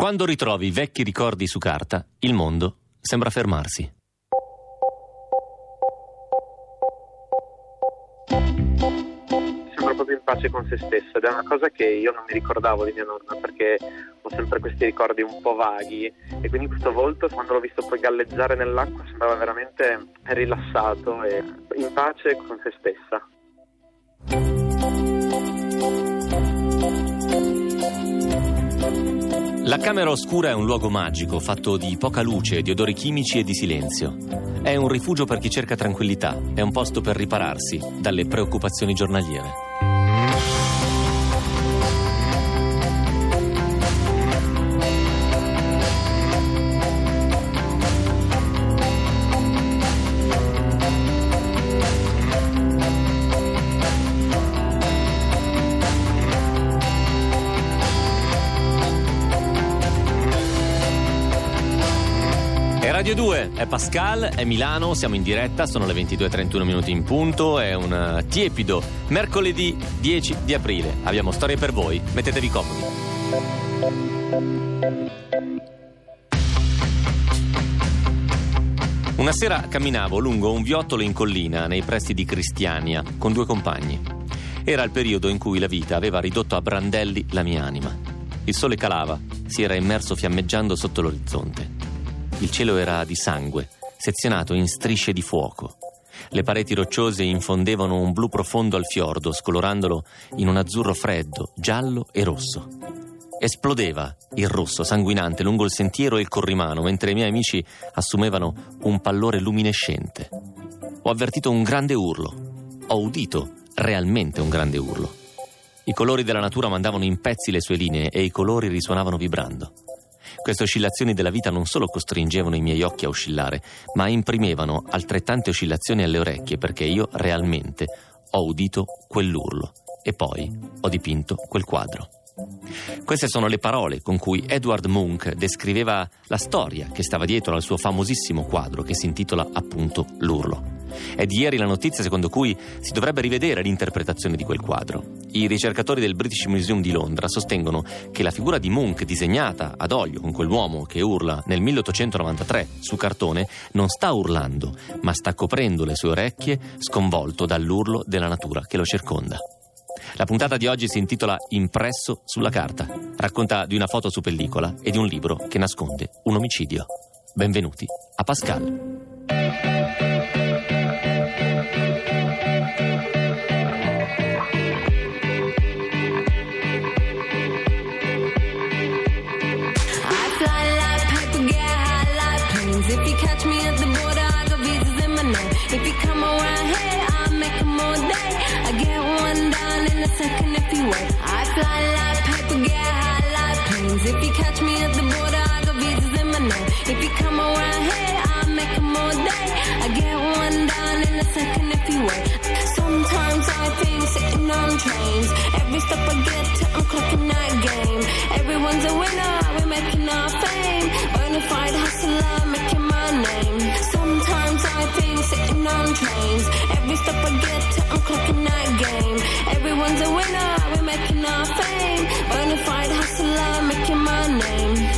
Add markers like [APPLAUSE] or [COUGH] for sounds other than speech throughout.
Quando ritrovi vecchi ricordi su carta, il mondo sembra fermarsi. Sembra proprio in pace con se stessa ed è una cosa che io non mi ricordavo di mia nonna perché ho sempre questi ricordi un po' vaghi e quindi questo volto quando l'ho visto poi galleggiare nell'acqua sembrava veramente rilassato e in pace con se stessa. La camera oscura è un luogo magico, fatto di poca luce, di odori chimici e di silenzio. È un rifugio per chi cerca tranquillità, è un posto per ripararsi dalle preoccupazioni giornaliere. 2, è Pascal, è Milano, siamo in diretta, sono le 22.31 minuti in punto, è un eh, tiepido mercoledì 10 di aprile. Abbiamo storie per voi, mettetevi comodi. Una sera camminavo lungo un viottolo in collina nei pressi di Cristiania con due compagni. Era il periodo in cui la vita aveva ridotto a brandelli la mia anima. Il sole calava, si era immerso fiammeggiando sotto l'orizzonte. Il cielo era di sangue, sezionato in strisce di fuoco. Le pareti rocciose infondevano un blu profondo al fiordo, scolorandolo in un azzurro freddo, giallo e rosso. Esplodeva il rosso sanguinante lungo il sentiero e il corrimano, mentre i miei amici assumevano un pallore luminescente. Ho avvertito un grande urlo. Ho udito realmente un grande urlo. I colori della natura mandavano in pezzi le sue linee e i colori risuonavano vibrando. Queste oscillazioni della vita non solo costringevano i miei occhi a oscillare, ma imprimevano altrettante oscillazioni alle orecchie perché io realmente ho udito quell'urlo e poi ho dipinto quel quadro. Queste sono le parole con cui Edward Munch descriveva la storia che stava dietro al suo famosissimo quadro che si intitola appunto L'urlo. È di ieri la notizia secondo cui si dovrebbe rivedere l'interpretazione di quel quadro. I ricercatori del British Museum di Londra sostengono che la figura di Munch disegnata ad olio con quell'uomo che urla nel 1893 su cartone non sta urlando, ma sta coprendo le sue orecchie sconvolto dall'urlo della natura che lo circonda. La puntata di oggi si intitola Impresso sulla carta. Racconta di una foto su pellicola e di un libro che nasconde un omicidio. Benvenuti a Pascal. If you catch me at the border, I'll visit him a name. If you wait. I fly like people get high lanes. If you catch me at the border, I'll go visit them and. If you come around here, I'll make 'em all day gone in a second if you wait. Sometimes I think sitting on trains. Every stop I get to, I'm clocking that game. Everyone's a winner, we're making our fame. Bonafide hustler, making my name. Sometimes I think sitting on trains. Every stop I get to, I'm clocking that game. Everyone's a winner, we're making our fame. Bonafide hustler, making my name.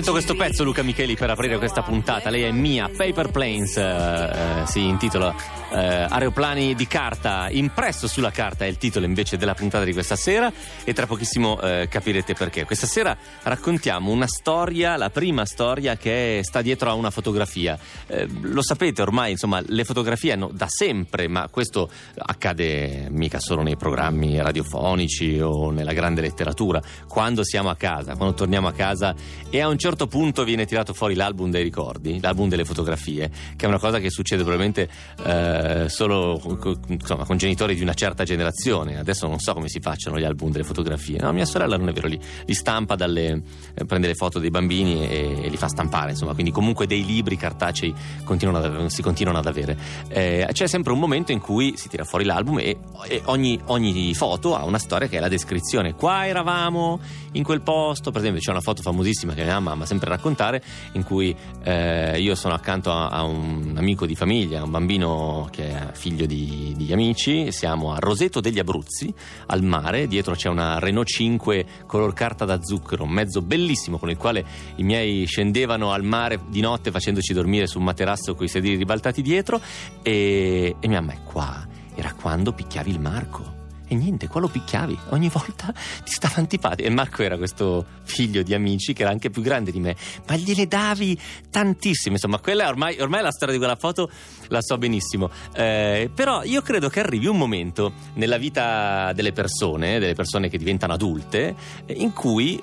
Scelto questo pezzo Luca Micheli per aprire questa puntata. Lei è mia. Paper Planes eh, eh, si intitola eh, Aeroplani di carta. Impresso sulla carta è il titolo invece della puntata di questa sera e tra pochissimo eh, capirete perché. Questa sera raccontiamo una storia, la prima storia che sta dietro a una fotografia. Eh, lo sapete ormai, insomma, le fotografie hanno da sempre, ma questo accade mica solo nei programmi radiofonici o nella grande letteratura. Quando siamo a casa, quando torniamo a casa e a un certo punto viene tirato fuori l'album dei ricordi, l'album delle fotografie, che è una cosa che succede probabilmente eh, solo con, insomma, con genitori di una certa generazione. Adesso non so come si facciano gli album delle fotografie. No, mia sorella non è vero, li, li stampa dalle, eh, prende le foto dei bambini e, e li fa stampare, insomma, quindi comunque dei libri cartacei continuano ad, si continuano ad avere. Eh, c'è sempre un momento in cui si tira fuori l'album e, e ogni, ogni foto ha una storia che è la descrizione. Qua eravamo in quel posto, per esempio c'è una foto famosissima che mia mamma ama sempre raccontare in cui eh, io sono accanto a, a, un amico di famiglia, un bambino che è figlio di, di, amici, siamo a Roseto degli Abruzzi, al mare, dietro c'è una Renault 5 color carta da zucchero, un mezzo bellissimo con il quale i miei scendevano al mare di notte facendoci dormire su un materasso con i sedili ribaltati dietro e, e mia mamma è qua, era quando picchiavi il Marco. E niente, qua lo picchiavi, ogni volta [LAUGHS] ti stava antipatico. E Marco era questo figlio di amici che era anche più grande di me, ma gliele davi tantissime. Insomma, quella ormai, ormai la storia di quella foto la so benissimo. Eh, però io credo che arrivi un momento nella vita delle persone, delle persone che diventano adulte, in cui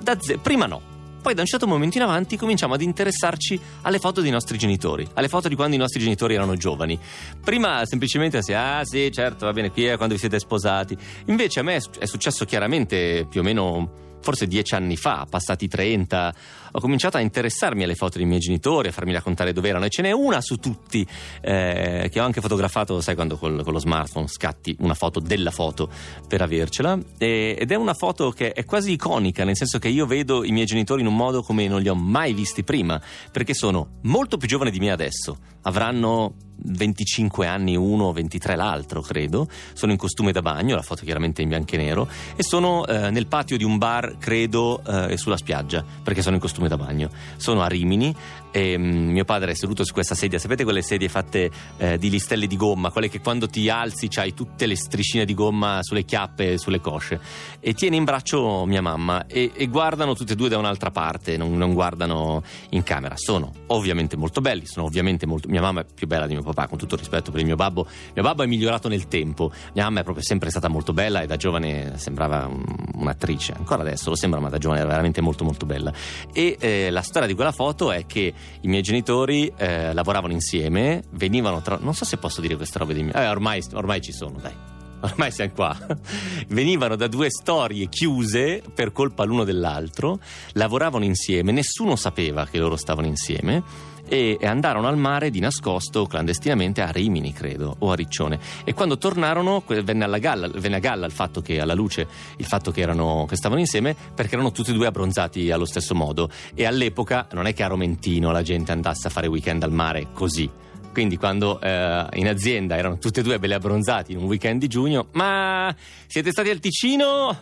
da ze- prima no poi da un certo momento in avanti cominciamo ad interessarci alle foto dei nostri genitori, alle foto di quando i nostri genitori erano giovani. Prima semplicemente si, ah sì, certo, va bene, qui è quando vi siete sposati. Invece a me è successo chiaramente più o meno forse dieci anni fa, passati 30, ho cominciato a interessarmi alle foto dei miei genitori, a farmi raccontare dove erano e ce n'è una su tutti eh, che ho anche fotografato, sai quando col, con lo smartphone scatti una foto della foto per avercela e, ed è una foto che è quasi iconica, nel senso che io vedo i miei genitori in un modo come non li ho mai visti prima, perché sono molto più giovani di me adesso, avranno 25 anni uno, 23 l'altro, credo. Sono in costume da bagno, la foto chiaramente in bianco e nero, e sono eh, nel patio di un bar, credo, eh, sulla spiaggia, perché sono in costume da bagno. Sono a Rimini e mm, mio padre è seduto su questa sedia, sapete quelle sedie fatte eh, di listelli di gomma, quelle che quando ti alzi c'hai tutte le striscine di gomma sulle chiappe e sulle cosce, e tiene in braccio mia mamma e, e guardano tutte e due da un'altra parte, non, non, guardano in camera. Sono ovviamente molto belli, sono ovviamente molto... mia mamma è più bella di mio papà, con tutto il rispetto per il mio babbo. Mio babbo è migliorato nel tempo, mia mamma è proprio sempre stata molto bella e da giovane sembrava un, un'attrice, ancora adesso lo sembra, ma da giovane era veramente molto molto bella. E eh, la storia di quella foto è che i miei genitori eh, lavoravano insieme, venivano tra... non so se posso dire queste robe di mio... Eh, ormai, ormai ci sono, dai. Ormai siamo qua, [LAUGHS] venivano da due storie chiuse per colpa l'uno dell'altro, lavoravano insieme, nessuno sapeva che loro stavano insieme e andarono al mare di nascosto clandestinamente a Rimini, credo, o a Riccione. E quando tornarono venne, alla galla, venne a galla il fatto che, alla luce, il fatto che, erano, che stavano insieme perché erano tutti e due abbronzati allo stesso modo. E all'epoca non è che a Romentino la gente andasse a fare weekend al mare così quindi quando eh, in azienda erano tutti e due belli abbronzati in un weekend di giugno, ma siete stati al Ticino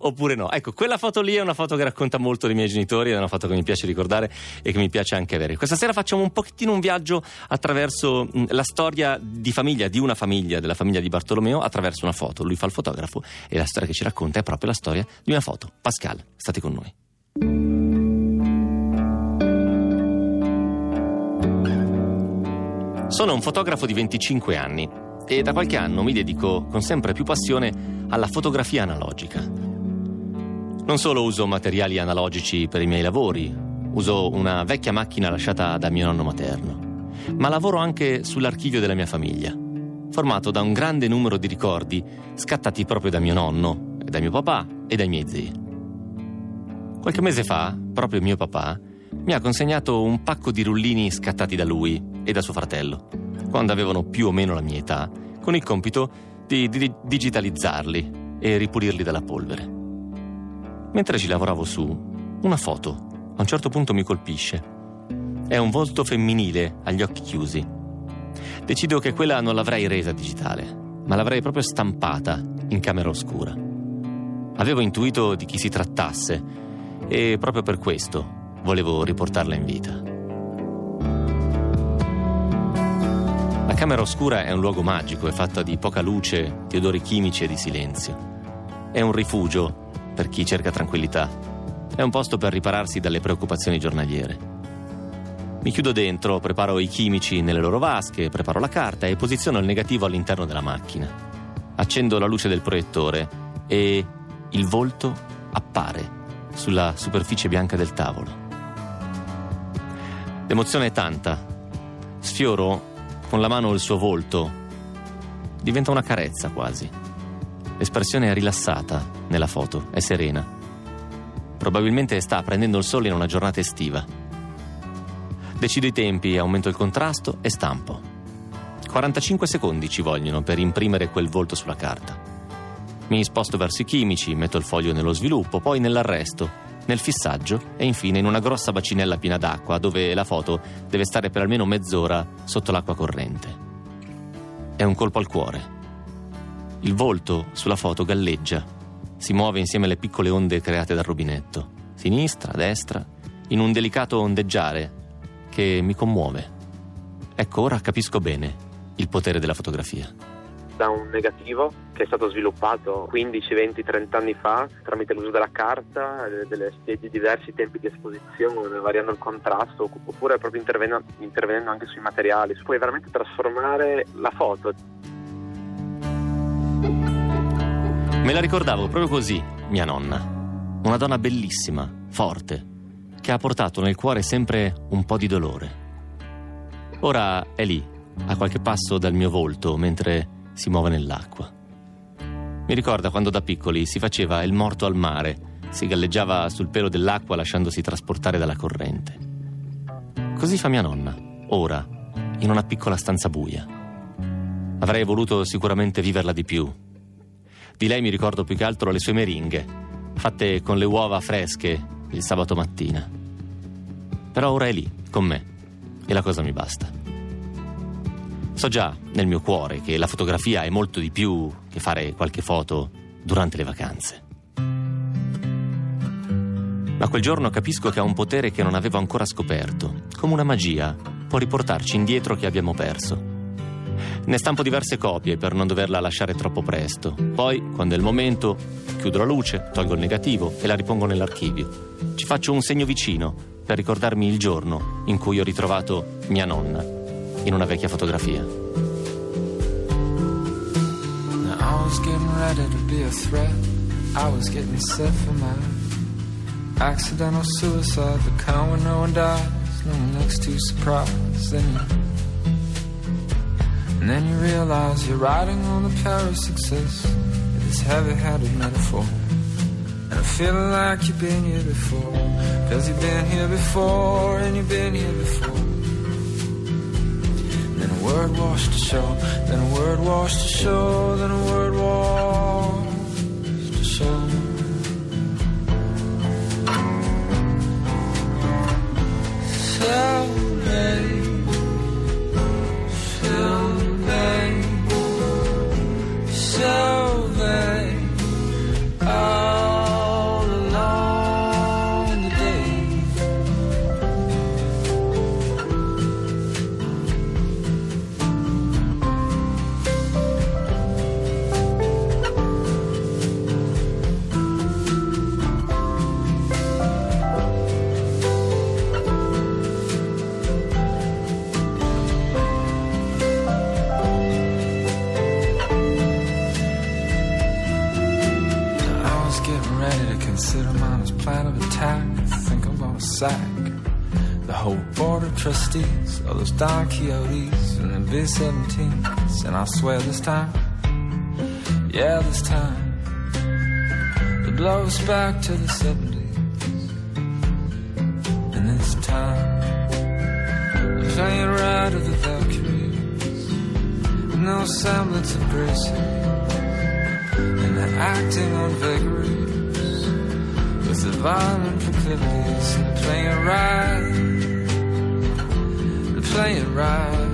oppure no? Ecco, quella foto lì è una foto che racconta molto dei miei genitori, è una foto che mi piace ricordare e che mi piace anche avere. Questa sera facciamo un pochettino un viaggio attraverso mh, la storia di famiglia, di una famiglia, della famiglia di Bartolomeo, attraverso una foto. Lui fa il fotografo e la storia che ci racconta è proprio la storia di una foto. Pascal, state con noi. Sono un fotografo di 25 anni e da qualche anno mi dedico con sempre più passione alla fotografia analogica. Non solo uso materiali analogici per i miei lavori, uso una vecchia macchina lasciata da mio nonno materno, ma lavoro anche sull'archivio della mia famiglia, formato da un grande numero di ricordi scattati proprio da mio nonno, da mio papà e dai miei zii. Qualche mese fa, proprio mio papà, mi ha consegnato un pacco di rullini scattati da lui e da suo fratello, quando avevano più o meno la mia età, con il compito di, di digitalizzarli e ripulirli dalla polvere. Mentre ci lavoravo su, una foto a un certo punto mi colpisce. È un volto femminile agli occhi chiusi. Decido che quella non l'avrei resa digitale, ma l'avrei proprio stampata in camera oscura. Avevo intuito di chi si trattasse e proprio per questo volevo riportarla in vita. La camera oscura è un luogo magico, è fatta di poca luce, di odori chimici e di silenzio. È un rifugio per chi cerca tranquillità. È un posto per ripararsi dalle preoccupazioni giornaliere. Mi chiudo dentro, preparo i chimici nelle loro vasche, preparo la carta e posiziono il negativo all'interno della macchina. Accendo la luce del proiettore e il volto appare sulla superficie bianca del tavolo. L'emozione è tanta. Sfioro con la mano il suo volto. Diventa una carezza quasi. L'espressione è rilassata nella foto, è serena. Probabilmente sta prendendo il sole in una giornata estiva. Decido i tempi, aumento il contrasto e stampo. 45 secondi ci vogliono per imprimere quel volto sulla carta. Mi sposto verso i chimici, metto il foglio nello sviluppo, poi nell'arresto, nel fissaggio e infine in una grossa bacinella piena d'acqua dove la foto deve stare per almeno mezz'ora sotto l'acqua corrente. È un colpo al cuore. Il volto sulla foto galleggia, si muove insieme alle piccole onde create dal rubinetto, sinistra, destra, in un delicato ondeggiare che mi commuove. Ecco, ora capisco bene il potere della fotografia da un negativo che è stato sviluppato 15, 20, 30 anni fa tramite l'uso della carta, delle spieghi diversi tempi di esposizione, variando il contrasto, oppure proprio intervenendo, intervenendo anche sui materiali. Puoi veramente trasformare la foto. Me la ricordavo proprio così, mia nonna. Una donna bellissima, forte, che ha portato nel cuore sempre un po' di dolore. Ora è lì, a qualche passo dal mio volto, mentre si muove nell'acqua. Mi ricorda quando da piccoli si faceva il morto al mare, si galleggiava sul pelo dell'acqua lasciandosi trasportare dalla corrente. Così fa mia nonna, ora, in una piccola stanza buia. Avrei voluto sicuramente viverla di più. Di lei mi ricordo più che altro le sue meringhe, fatte con le uova fresche il sabato mattina. Però ora è lì, con me, e la cosa mi basta. So già nel mio cuore che la fotografia è molto di più che fare qualche foto durante le vacanze. Ma quel giorno capisco che ha un potere che non avevo ancora scoperto. Come una magia, può riportarci indietro che abbiamo perso. Ne stampo diverse copie per non doverla lasciare troppo presto. Poi, quando è il momento, chiudo la luce, tolgo il negativo e la ripongo nell'archivio. Ci faccio un segno vicino per ricordarmi il giorno in cui ho ritrovato mia nonna in una vecchia fotografia. I was getting ready to be a threat. I was getting set for my accidental suicide. The kind where no one dies, no one looks too surprised. Then you, and then you realize you're riding on the power of success. with This heavy-handed metaphor. And I'm feeling like you've been here before. Cause you've been here before, and you've been here before And then a word washed ashore, then a word washed ashore, then a word washed ashore. So show trustees, all those Don Quixotes and the B-17s. And I swear this time, yeah, this time, it blows back to the 70s. And this time, I'm playing right of the Valkyries with no semblance of grace. And they're acting on vagaries with the violent proclivities and playing right play it right,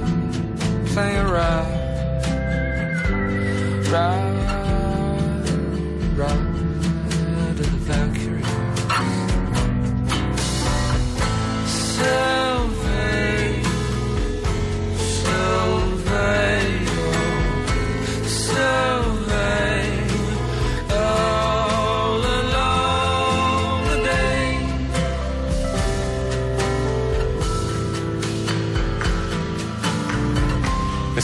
play it right, right, right.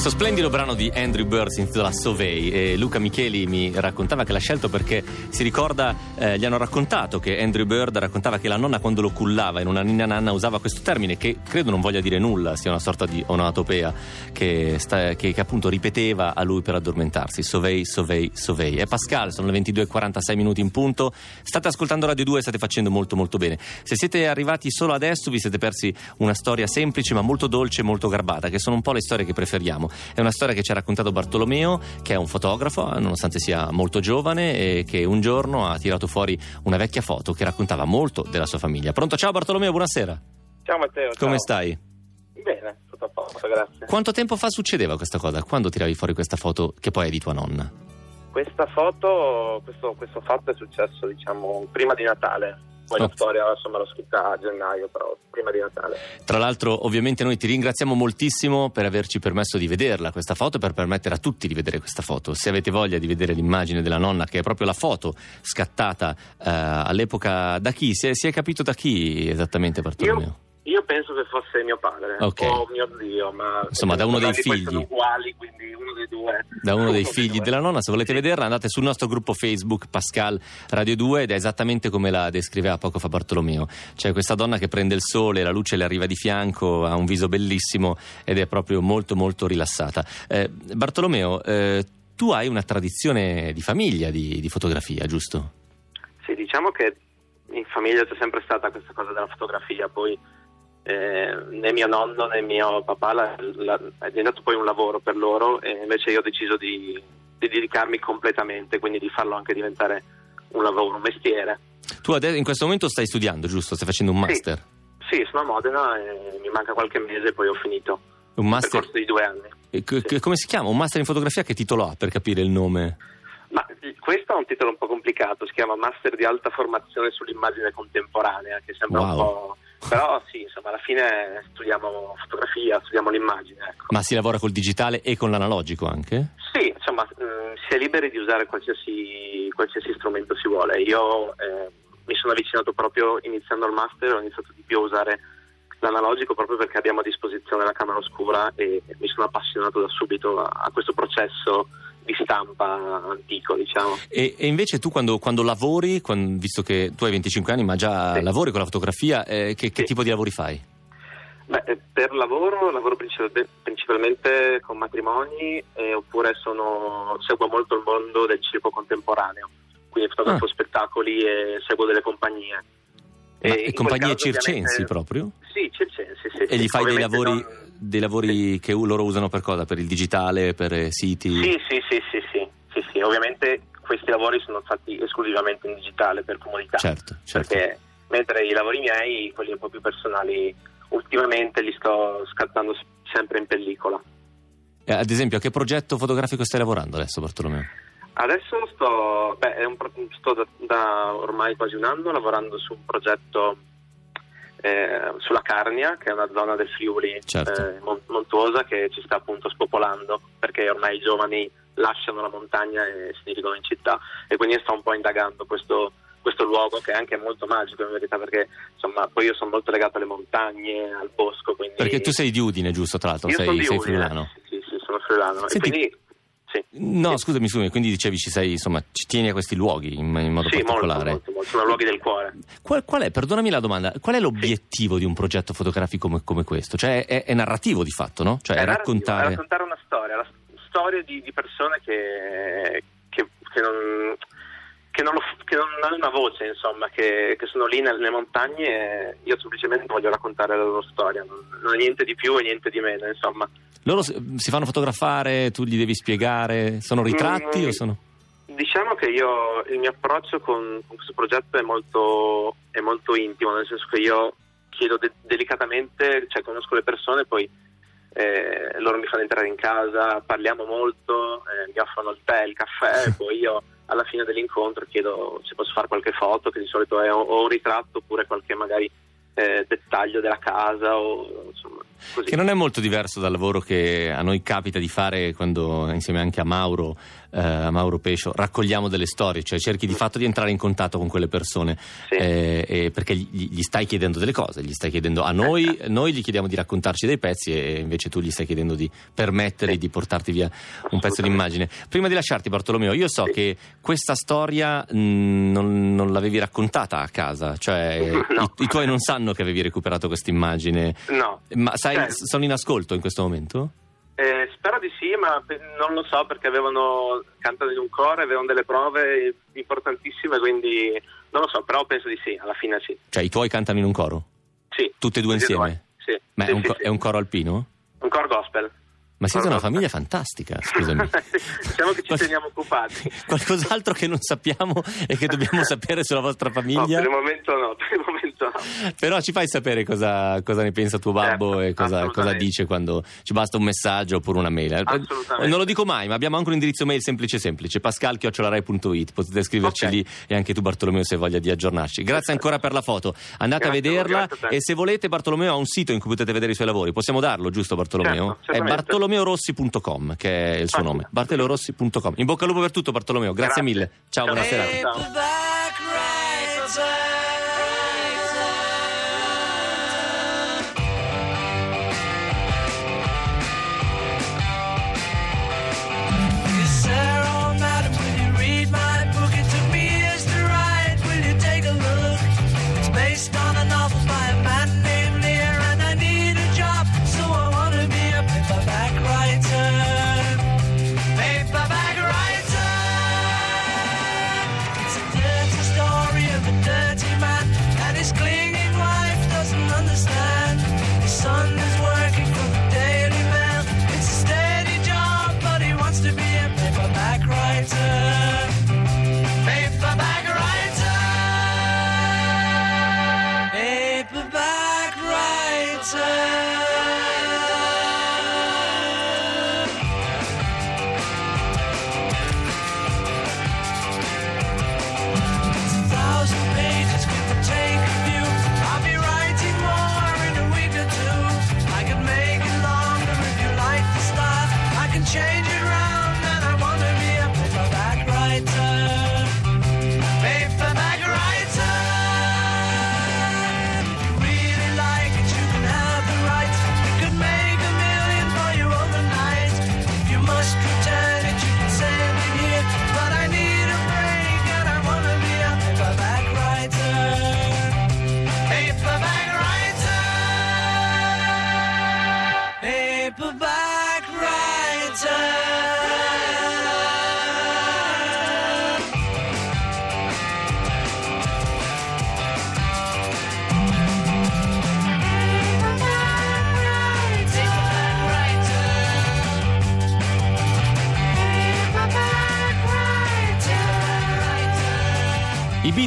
Questo splendido brano di Andrew Bird si intitola Sovei e Luca Micheli mi raccontava che l'ha scelto perché si ricorda, eh, gli hanno raccontato che Andrew Bird raccontava che la nonna quando lo cullava in una ninna nanna usava questo termine che credo non voglia dire nulla, sia una sorta di onomatopea che, sta- che- che appunto ripeteva a lui per addormentarsi. Sovei, Sovei, Sovei. È Pascal, sono le 22.46 minuti in punto. State ascoltando Radio 2 e state facendo molto molto bene. Se siete arrivati solo adesso vi siete persi una storia semplice ma molto dolce e molto garbata, che sono un po' le storie che preferiamo. È una storia che ci ha raccontato Bartolomeo, che è un fotografo, eh, nonostante sia molto giovane, e che un giorno ha tirato fuori una vecchia foto che raccontava molto della sua famiglia. Pronto? Ciao Bartolomeo, buonasera. Ciao Matteo. Come ciao. stai? Bene, tutto a posto, grazie. Quanto tempo fa succedeva questa cosa? Quando tiravi fuori questa foto che poi è di tua nonna? Questa foto, questo, questo fatto è successo, diciamo, prima di Natale. Poi Oh. la storia, insomma, l'ho scritta a gennaio, però prima di Natale. Tra l'altro, ovviamente, noi ti ringraziamo moltissimo per averci permesso di vederla questa foto e per permettere a tutti di vedere questa foto. Se avete voglia di vedere l'immagine della nonna, che è proprio la foto scattata eh, all'epoca da chi? Si è, si è capito da chi esattamente, Bartolomeo? Io che fosse mio padre Ok. o mio zio, ma Insomma, da uno dei figli. sono uguali, quindi uno dei due. Da uno [LAUGHS] dei figli due. della nonna, se volete vederla andate sul nostro gruppo Facebook Pascal Radio 2 ed è esattamente come la descriveva poco fa Bartolomeo. C'è questa donna che prende il sole, la luce le arriva di fianco, ha un viso bellissimo ed è proprio molto molto rilassata. Eh, Bartolomeo, eh, tu hai una tradizione di famiglia di, di fotografia, giusto? Sì, diciamo che in famiglia c'è sempre stata questa cosa della fotografia, poi eh, né mio nonno né mio papà la- la- è diventato poi un lavoro per loro e invece io ho deciso di, di dedicarmi completamente, quindi di farlo anche diventare un lavoro, un mestiere. Tu ade- in questo momento stai studiando, giusto? Stai facendo un Sì. master? Sì, sono a Modena e mi manca qualche mese e poi ho finito Un master percorso di due anni. e c- che- come si chiama? Un master in fotografia che titolo ha per capire il nome? Ma questo ha un titolo un po' complicato, si chiama Master di alta formazione sull'immagine contemporanea, che sembra un Wow. po'... Però sì, insomma, alla fine studiamo fotografia, studiamo l'immagine, ecco. Ma si lavora col digitale e con l'analogico anche? Sì, insomma, mh, si è liberi di usare qualsiasi, qualsiasi strumento si vuole. Io eh, mi sono avvicinato proprio iniziando il master, ho iniziato di più a usare l'analogico proprio perché abbiamo a disposizione la camera oscura e mi sono appassionato da subito a, a questo processo di stampa antico, diciamo. E, e invece tu quando, quando lavori, quan- visto che tu hai 25 anni ma già Sì. lavori con la fotografia, eh, che, che Sì. tipo di lavori fai? Beh, eh, per lavoro lavoro principalmente, con matrimoni eh, oppure sono, seguo molto il mondo del circo contemporaneo, quindi fotografo Ah. spettacoli e seguo delle compagnie. Ma, in e compagnie caso, circensi proprio? Sì, circensi, sì. E gli fai dei lavori, non- dei lavori che u- loro usano per cosa? Per il digitale, per eh, siti? Sì, sì, sì, sì, sì, sì, sì. Ovviamente questi lavori sono fatti esclusivamente in digitale per comodità. Certo, certo. Perché mentre i lavori miei, quelli un po' più personali, ultimamente li sto scattando sempre in pellicola. Eh, ad esempio, a che progetto fotografico stai lavorando adesso, Bartolomeo? Adesso sto, beh, pro- sto da, da ormai quasi un anno lavorando su un progetto eh, sulla Carnia, che è una zona del Friuli Certo. eh, mon- montuosa che ci sta appunto spopolando perché ormai i giovani lasciano la montagna e si dirigono in città e quindi sto un po' indagando questo, questo luogo che è anche molto magico in verità perché insomma poi io sono molto legato alle montagne, al bosco. Quindi... Perché tu sei di Udine, giusto? Tra l'altro, sei, sei friulano. Sì, sì, sono friulano. Senti- E quindi, sì. No, scusami, scusami, quindi dicevi ci sei, insomma, ci tieni a questi luoghi in, in modo Sì, particolare. molto, molto, sono luoghi del cuore. Qual, qual è, perdonami la domanda, qual è l'obiettivo di un progetto fotografico come, come questo? Cioè è, è narrativo di fatto, no? Cioè è, È raccontare... è raccontare una storia, la storia di, di persone che, che, che non, che, non f- che non hanno una voce, insomma, che, che sono lì nelle, montagne e io semplicemente voglio raccontare la loro storia, non, non è niente di più e niente di meno, insomma. Loro si fanno fotografare, tu gli devi spiegare, sono ritratti Mm, o sono... Diciamo che io il mio approccio con, con questo progetto è molto, è molto intimo, nel senso che io chiedo de- delicatamente, cioè conosco le persone, poi eh, loro mi fanno entrare in casa, parliamo molto, eh, mi offrono il tè, il caffè, [LAUGHS] poi io alla fine dell'incontro chiedo se posso fare qualche foto, che di solito è o, un ritratto oppure qualche magari eh, dettaglio della casa o insomma così. Che non è molto diverso dal lavoro che a noi capita di fare quando, insieme anche a Mauro, eh, Mauro Pescio, raccogliamo delle storie, cioè cerchi di fatto di entrare in contatto con quelle persone, Sì. eh, eh, perché gli, gli stai chiedendo delle cose, gli stai chiedendo a noi, noi gli chiediamo di raccontarci dei pezzi e invece tu gli stai chiedendo di permettergli Sì. di portarti via un pezzo d'immagine. Prima di lasciarti Bartolomeo, io so Sì. che questa storia mh, non, non l'avevi raccontata a casa, cioè [LAUGHS] No. i, i tuoi non sanno che avevi recuperato questa immagine, No. ma sai, Cioè- sono in ascolto in questo momento? Eh, spero di sì, ma non lo so perché avevano cantano in un coro, avevano delle prove importantissime, quindi non lo so, però penso di sì, alla fine sì. Cioè i tuoi cantano in un coro? Sì. Tutte e due Tutti insieme? Sì. Ma Sì, è, un sì, co- sì. è un coro alpino? Un coro gospel. Ma siete una famiglia fantastica, scusami. [LAUGHS] diciamo che ci teniamo occupati. Qualcos'altro che non sappiamo e che dobbiamo [LAUGHS] sapere sulla vostra No, famiglia? per il momento no, per il momento no. Però ci fai sapere cosa, cosa ne pensa tuo babbo Certo, e cosa, cosa dice quando ci basta un messaggio oppure una mail. Eh, Assolutamente. Non lo dico mai, ma abbiamo anche un indirizzo mail semplice semplice, pascal.rai.it. Potete scriverci Ok. lì e anche tu Bartolomeo se hai voglia di aggiornarci. Grazie ancora per la foto. Andate Grazie a vederla grazie e se volete Bartolomeo ha un sito in cui potete vedere i suoi lavori. Possiamo darlo, giusto Bartolomeo? Certo, È bartolomeorossi.com che è il suo Ah, nome. bartolomeorossi.com. In bocca al lupo per tutto Bartolomeo. Grazie, Grazie. mille. Ciao, buona Ciao. serata. Ciao.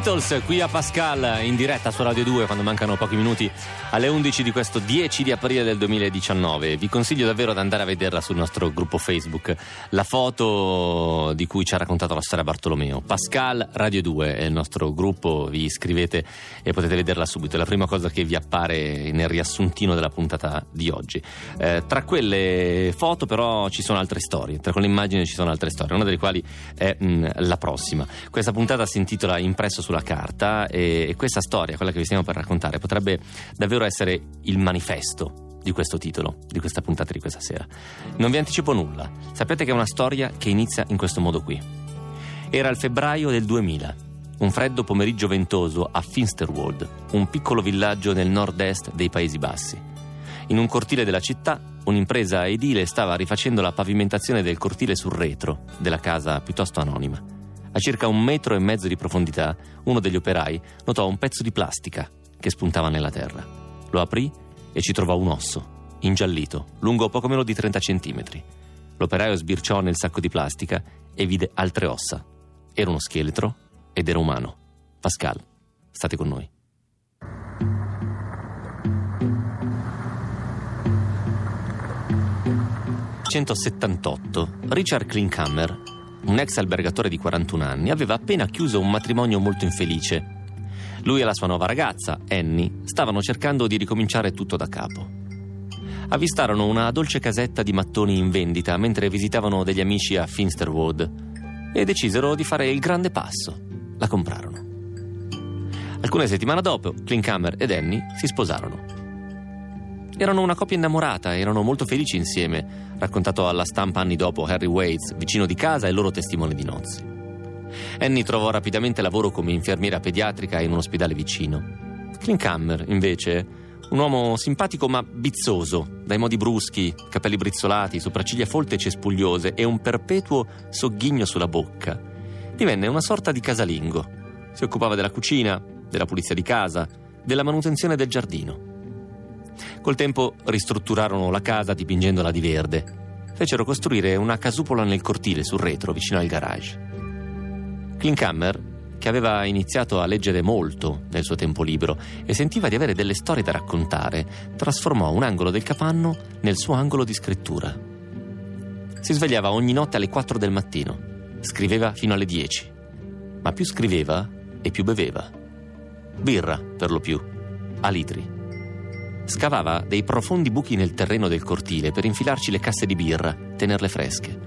Beatles qui a Pascal in diretta su Radio 2 quando mancano pochi minuti alle 11 di questo 10 di aprile del 2019. Vi consiglio davvero di andare a vederla sul nostro gruppo Facebook, la foto di cui ci ha raccontato la storia Bartolomeo. Pascal Radio 2 è il nostro gruppo, vi iscrivete e potete vederla subito. È la prima cosa che vi appare nel riassuntino della puntata di oggi. Eh, tra quelle foto però ci sono altre storie, tra quelle immagini ci sono altre storie, una delle quali è mh, la prossima. Questa puntata si intitola Impresso sulla carta e, e questa storia, quella che vi stiamo per raccontare, potrebbe davvero essere il manifesto di questo titolo, di questa puntata di questa sera. Non vi anticipo nulla, sapete che è una storia che inizia in questo modo qui. Era il febbraio del 2000, un freddo pomeriggio ventoso a Finsterwald, un piccolo villaggio nel nord-est dei Paesi Bassi. In un cortile della città, un'impresa edile stava rifacendo la pavimentazione del cortile sul retro della casa piuttosto anonima. A circa un metro e mezzo di profondità, uno degli operai notò un pezzo di plastica che spuntava nella terra. Lo aprì e ci trovò un osso, ingiallito, lungo poco meno di 30 centimetri. L'operaio sbirciò nel sacco di plastica e vide altre ossa. Era uno scheletro ed era umano. Pascal, state con noi. 1978, Richard Klinkhammer, un ex albergatore di 41 anni, aveva appena chiuso un matrimonio molto infelice. Lui e la sua nuova ragazza, Annie, stavano cercando di ricominciare tutto da capo. Avvistarono una dolce casetta di mattoni in vendita mentre visitavano degli amici a Finsterwood. e decisero di fare il grande passo. La comprarono. Alcune settimane dopo, Klinkhammer ed Annie si sposarono. Erano una coppia innamorata, erano molto felici insieme, raccontato alla stampa anni dopo Harry Waits, vicino di casa e loro testimone di nozze. Annie trovò rapidamente lavoro come infermiera pediatrica in un ospedale vicino. Klinkhammer, invece, un uomo simpatico ma bizzoso, dai modi bruschi, capelli brizzolati, sopracciglia folte e cespugliose e un perpetuo sogghigno sulla bocca, divenne una sorta di casalingo. Si occupava della cucina, della pulizia di casa, della manutenzione del giardino. Col tempo ristrutturarono la casa dipingendola di verde. Fecero costruire una casupola nel cortile sul retro, vicino al garage. Klinkhammer, che aveva iniziato a leggere molto nel suo tempo libero e sentiva di avere delle storie da raccontare, trasformò un angolo del capanno nel suo angolo di scrittura. Si svegliava ogni notte alle 4 del mattino, scriveva fino alle 10, ma più scriveva e più beveva. Birra, per lo più, a litri. Scavava dei profondi buchi nel terreno del cortile per infilarci le casse di birra, tenerle fresche.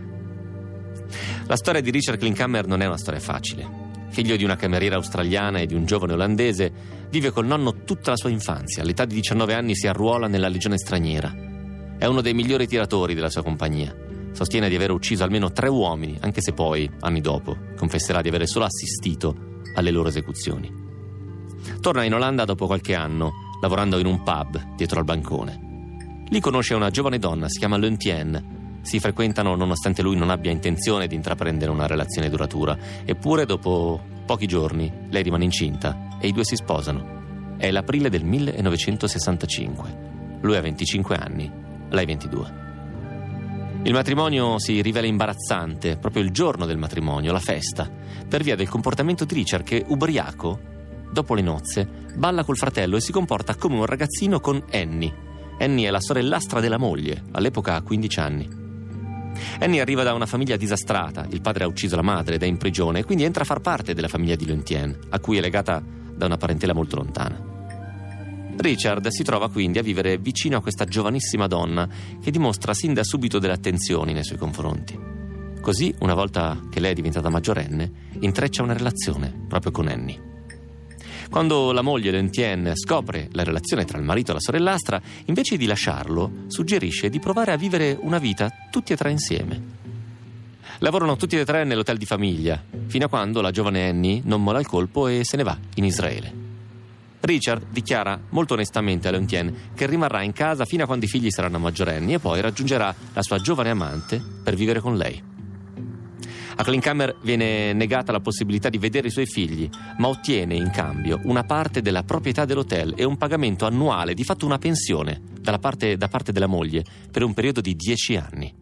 La storia di Richard Klinkhammer non è una storia facile. Figlio di una cameriera australiana e di un giovane olandese, vive col nonno tutta la sua infanzia. All'età di 19 anni si arruola nella legione straniera. È uno dei migliori tiratori della sua compagnia. Sostiene di aver ucciso almeno tre uomini, anche se poi, anni dopo, confesserà di avere solo assistito alle loro esecuzioni. Torna in Olanda dopo qualche anno, lavorando in un pub dietro al bancone. Lì conosce una giovane donna, si chiama Lentien. Si frequentano nonostante lui non abbia intenzione di intraprendere una relazione duratura. Eppure, dopo pochi giorni, lei rimane incinta e i due si sposano. È l'aprile del 1965. Lui ha 25 anni, lei 22. Il matrimonio si rivela imbarazzante proprio il giorno del matrimonio, la festa, per via del comportamento di Richard che, ubriaco, dopo le nozze, balla col fratello e si comporta come un ragazzino con Annie. Annie è la sorellastra della moglie, all'epoca ha 15 anni. Annie arriva da una famiglia disastrata, il padre ha ucciso la madre ed è in prigione, quindi entra a far parte della famiglia di Lentien, a cui è legata da una parentela molto lontana. Richard si trova quindi a vivere vicino a questa giovanissima donna che dimostra sin da subito delle attenzioni nei suoi confronti. Così, una volta che lei è diventata maggiorenne, intreccia una relazione proprio con Annie. Quando la moglie Lentien scopre la relazione tra il marito e la sorellastra, invece di lasciarlo, suggerisce di provare a vivere una vita tutti e tre insieme. Lavorano tutti e tre nell'hotel di famiglia, fino a quando la giovane Annie non mola il colpo e se ne va in Israele. Richard dichiara molto onestamente a Lentien che rimarrà in casa fino a quando i figli saranno maggiorenni e poi raggiungerà la sua giovane amante per vivere con lei. A Klinkhammer viene negata la possibilità di vedere i suoi figli, ma ottiene in cambio una parte della proprietà dell'hotel e un pagamento annuale, di fatto una pensione, parte, da parte della moglie, per un periodo di dieci anni.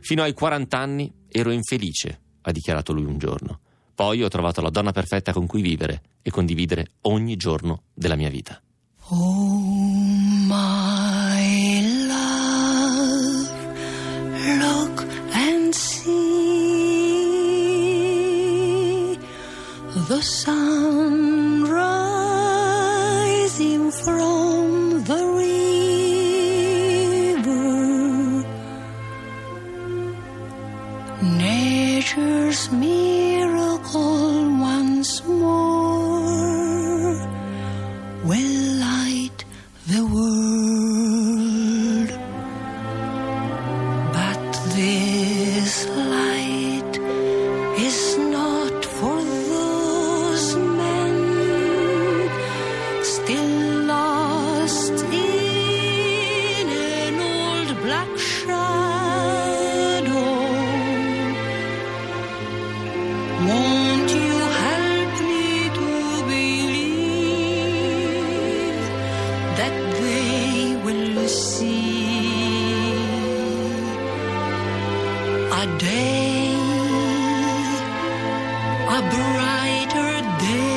Fino ai 40 anni ero infelice, ha dichiarato lui un giorno. Poi ho trovato la donna perfetta con cui vivere e condividere ogni giorno della mia vita. Oh, my the sun rising from the river. Nature's miracle a day, a brighter day,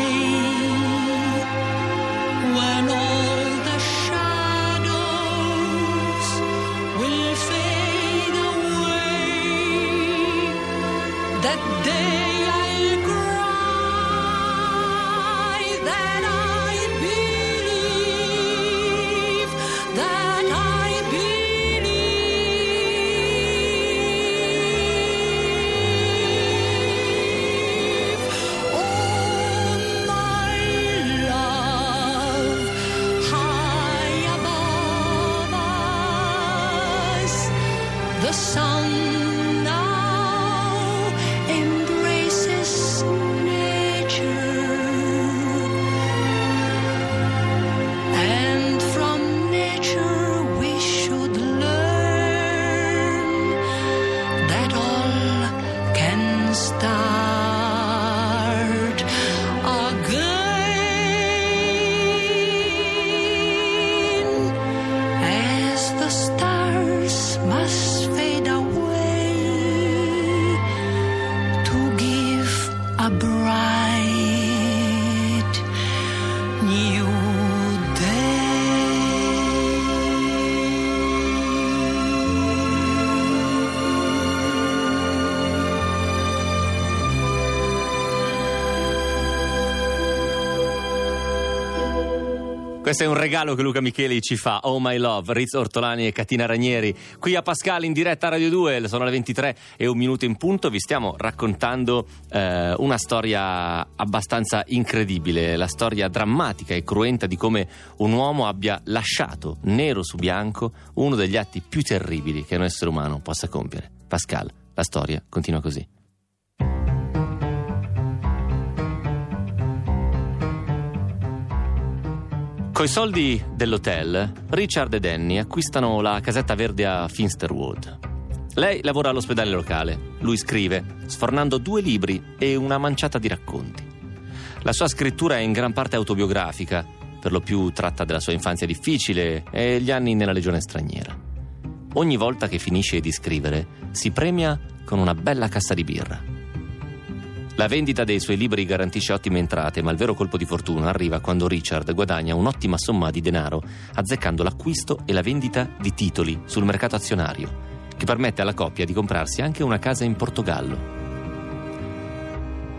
Questo è un regalo che Luca Micheli ci fa. Oh my love, Riz Ortolani e Catina Ranieri. Qui a Pascal in diretta a Radio 2, sono le 23 e un minuto in punto. Vi stiamo raccontando eh, una storia abbastanza incredibile, la storia drammatica e cruenta di come un uomo abbia lasciato nero su bianco uno degli atti più terribili che un essere umano possa compiere. Pascal, la storia continua così. Coi soldi dell'hotel, Richard e Danny acquistano la casetta verde a Finsterwood. Lei lavora all'ospedale locale, lui scrive, sfornando due libri e una manciata di racconti. La sua scrittura è in gran parte autobiografica, per lo più tratta della sua infanzia difficile e gli anni nella legione straniera. Ogni volta che finisce di scrivere, si premia con una bella cassa di birra. La vendita dei suoi libri garantisce ottime entrate, ma il vero colpo di fortuna arriva quando Richard guadagna un'ottima somma di denaro azzeccando l'acquisto e la vendita di titoli sul mercato azionario, che permette alla coppia di comprarsi anche una casa in Portogallo.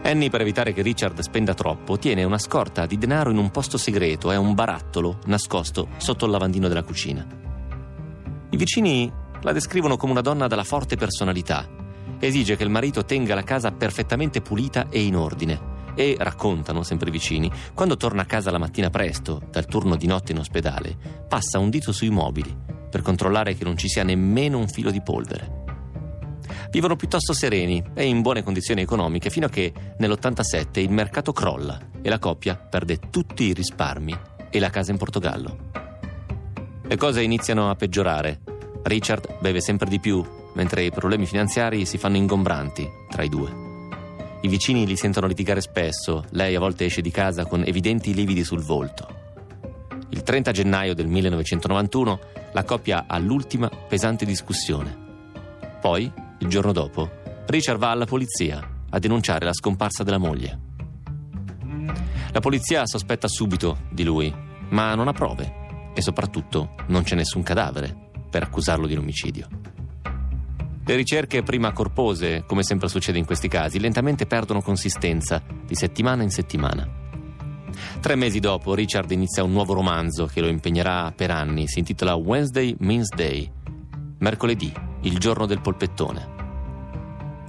Annie, per evitare che Richard spenda troppo, tiene una scorta di denaro in un posto segreto, è un barattolo nascosto sotto il lavandino della cucina. I vicini la descrivono come una donna dalla forte personalità, esige che il marito tenga la casa perfettamente pulita e in ordine. E raccontano, sempre vicini, quando torna a casa la mattina presto, dal turno di notte in ospedale, passa un dito sui mobili per controllare che non ci sia nemmeno un filo di polvere. Vivono piuttosto sereni e in buone condizioni economiche fino a che nell'87 il mercato crolla e la coppia perde tutti i risparmi e la casa in Portogallo. Le cose iniziano a peggiorare. Richard beve sempre di più mentre i problemi finanziari si fanno ingombranti tra i due. I vicini li sentono litigare spesso, lei a volte esce di casa con evidenti lividi sul volto. Il 30 gennaio del 1991 la coppia ha l'ultima pesante discussione. Poi, il giorno dopo, Richard va alla polizia a denunciare la scomparsa della moglie. La polizia sospetta subito di lui, ma non ha prove e soprattutto non c'è nessun cadavere per accusarlo di un omicidio. Le ricerche prima corpose, come sempre succede in questi casi, lentamente perdono consistenza di settimana in settimana. Tre mesi dopo, Richard inizia un nuovo romanzo che lo impegnerà per anni. Si intitola Wednesday Means Day. Mercoledì, il giorno del polpettone.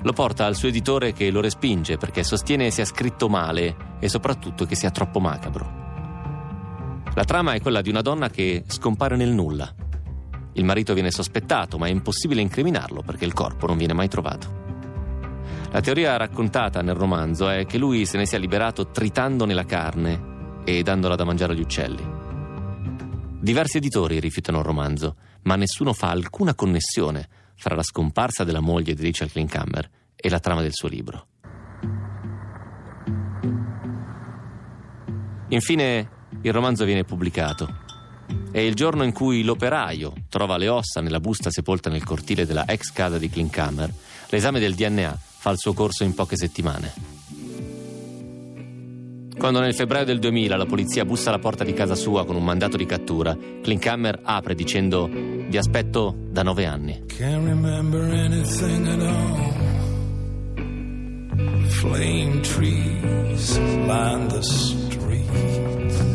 Lo porta al suo editore che lo respinge perché sostiene sia scritto male e soprattutto che sia troppo macabro. La trama è quella di una donna che scompare nel nulla. Il marito viene sospettato, ma è impossibile incriminarlo perché il corpo non viene mai trovato. La teoria raccontata nel romanzo è che lui se ne sia liberato tritandone la carne e dandola da mangiare agli uccelli. Diversi editori rifiutano il romanzo, ma nessuno fa alcuna connessione fra la scomparsa della moglie di Richard Klinkhammer e la trama del suo libro. Infine, il romanzo viene pubblicato è il giorno in cui l'operaio trova le ossa nella busta sepolta nel cortile della ex casa di Klinkhammer. L'esame del DNA fa il suo corso in poche settimane. Quando nel febbraio del 2000 la polizia bussa alla porta di casa sua con un mandato di cattura, Klinkhammer apre dicendo vi aspetto da nove anni. Can't remember anything at all. Flame trees line the street.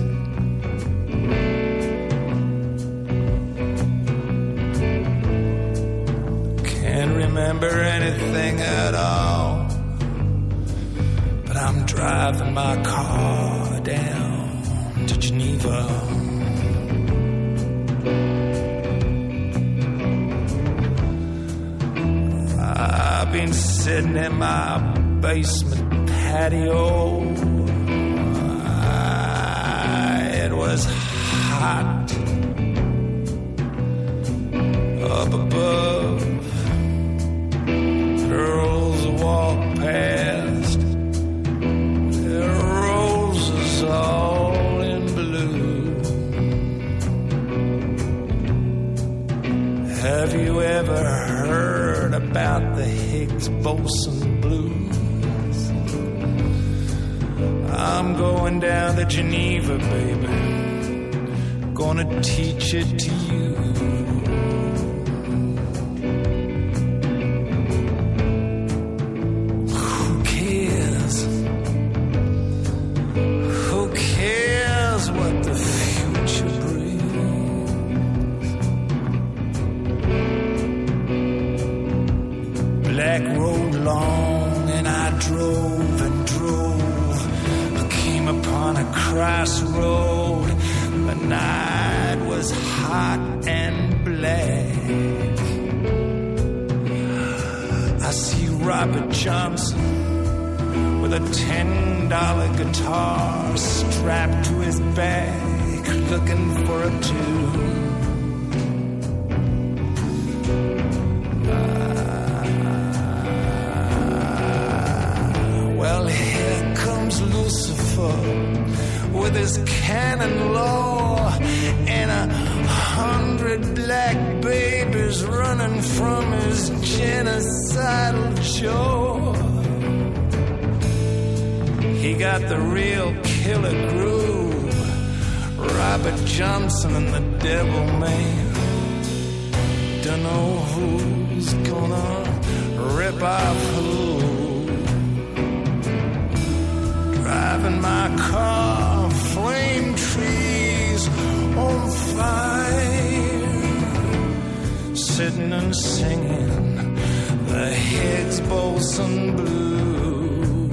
Can't remember anything at all. But I'm driving my car down to Geneva. I've been sitting in my basement patio. Ah, It was hot up above. about the Higgs boson blues. I'm going down to Geneva, baby. Gonna teach it to you. Babies running from his genocidal jaw. He got the real killer groove. Robert Johnson and the Devil Man. Don't know who's gonna rip off who. Driving my car, flame trees on fire. Sitting and singing the Higgs boson blues.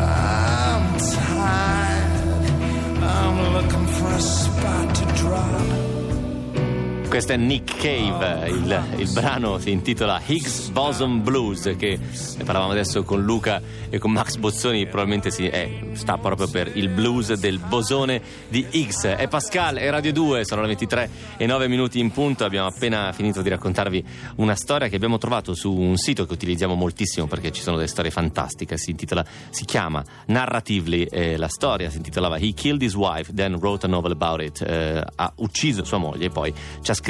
I'm tired. I'm looking for a spot to drop. Questo è Nick Cave, il, il brano si intitola Higgs Boson Blues, che ne parlavamo adesso con Luca e con Max Bozzoni, probabilmente si, eh, sta proprio per il blues del bosone di Higgs. È Pascal, è Radio 2, sono le 23 e 9 minuti in punto, abbiamo appena finito di raccontarvi una storia che abbiamo trovato su un sito che utilizziamo moltissimo perché ci sono delle storie fantastiche, si, intitola, si chiama Narratively, eh, la storia si intitolava He Killed His Wife, then Wrote a Novel About It, eh, ha ucciso sua moglie e poi ci ha scritto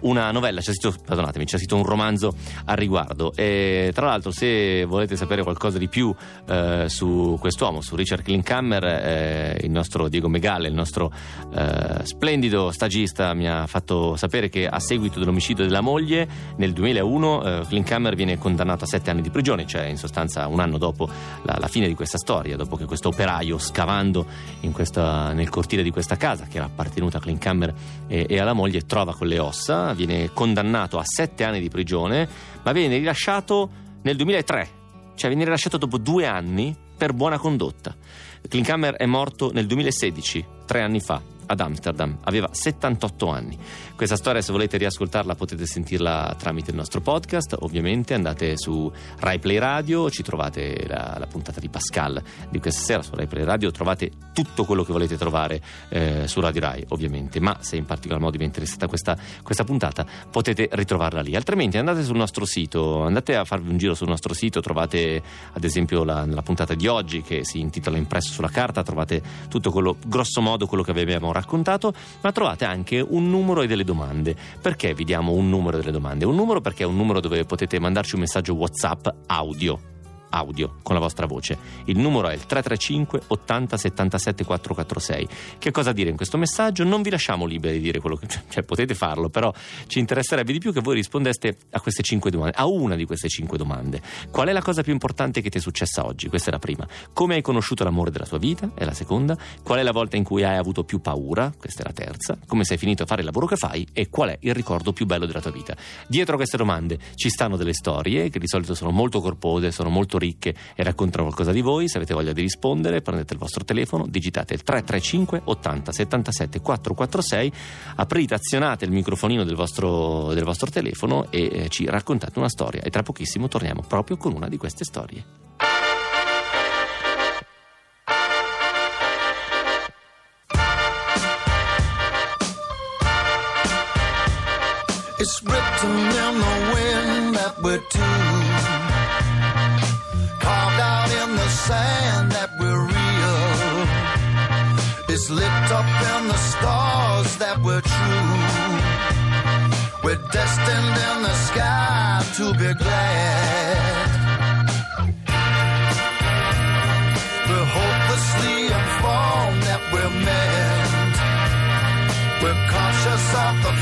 una novella, ha scritto, perdonatemi, ha scritto un romanzo al riguardo. E tra l'altro, se volete sapere qualcosa di più eh, su quest'uomo, su Richard Klinkhammer, eh, il nostro Diego Megale, il nostro eh, splendido stagista, mi ha fatto sapere che a seguito dell'omicidio della moglie nel 2001 eh, Klinkhammer viene condannato a sette anni di prigione, cioè in sostanza un anno dopo la, la fine di questa storia, dopo che questo operaio scavando questa- nel cortile di questa casa che era appartenuta a Klinkhammer e, e alla moglie trova con le ossa, viene condannato a sette anni di prigione, ma viene rilasciato nel 2003, cioè viene rilasciato dopo due anni per buona condotta. Klinkhammer è morto nel 2016, tre anni fa. Ad Amsterdam, aveva 78 anni. Questa storia, se volete riascoltarla, potete sentirla tramite il nostro podcast. Ovviamente andate su Rai Play Radio, ci trovate la, la puntata di Pascal di questa sera su Rai Play Radio. Trovate tutto quello che volete trovare eh, su Radio Rai, ovviamente. Ma se in particolar modo vi è interessata questa, questa puntata, potete ritrovarla lì. Altrimenti andate sul nostro sito, andate a farvi un giro sul nostro sito. Trovate, ad esempio, la, la puntata di oggi che si intitola Impresso sulla carta. Trovate tutto quello, grosso modo, quello che vi abbiamo raccontato, ma trovate anche un numero e delle domande. Perché vi diamo un numero e delle domande? Un numero perché è un numero dove potete mandarci un messaggio WhatsApp audio audio con la vostra voce. Il numero è il 335 80 77 446. Che cosa dire in questo messaggio? Non vi lasciamo liberi di dire quello che [LAUGHS] cioè potete farlo, però ci interesserebbe di più che voi rispondeste a queste cinque domande, a una di queste cinque domande. Qual è la cosa più importante che ti è successa oggi? Questa è la prima. Come hai conosciuto l'amore della tua vita? È la seconda. Qual è la volta in cui hai avuto più paura? Questa è la terza. Come sei finito a fare il lavoro che fai? E qual è il ricordo più bello della tua vita? Dietro a queste domande ci stanno delle storie che di solito sono molto corpose, sono molto ricche e raccontano qualcosa di voi. Se avete voglia di rispondere, prendete il vostro telefono, digitate il 335 80 77 446, aprite, azionate il microfonino del vostro, del vostro telefono e eh, ci raccontate una storia. E tra pochissimo torniamo proprio con una di queste storie. It's written in the wind that we're two. It's lit up in the stars that were true. We're destined in the sky to be glad. We're hopelessly informed that we're meant. We're conscious of the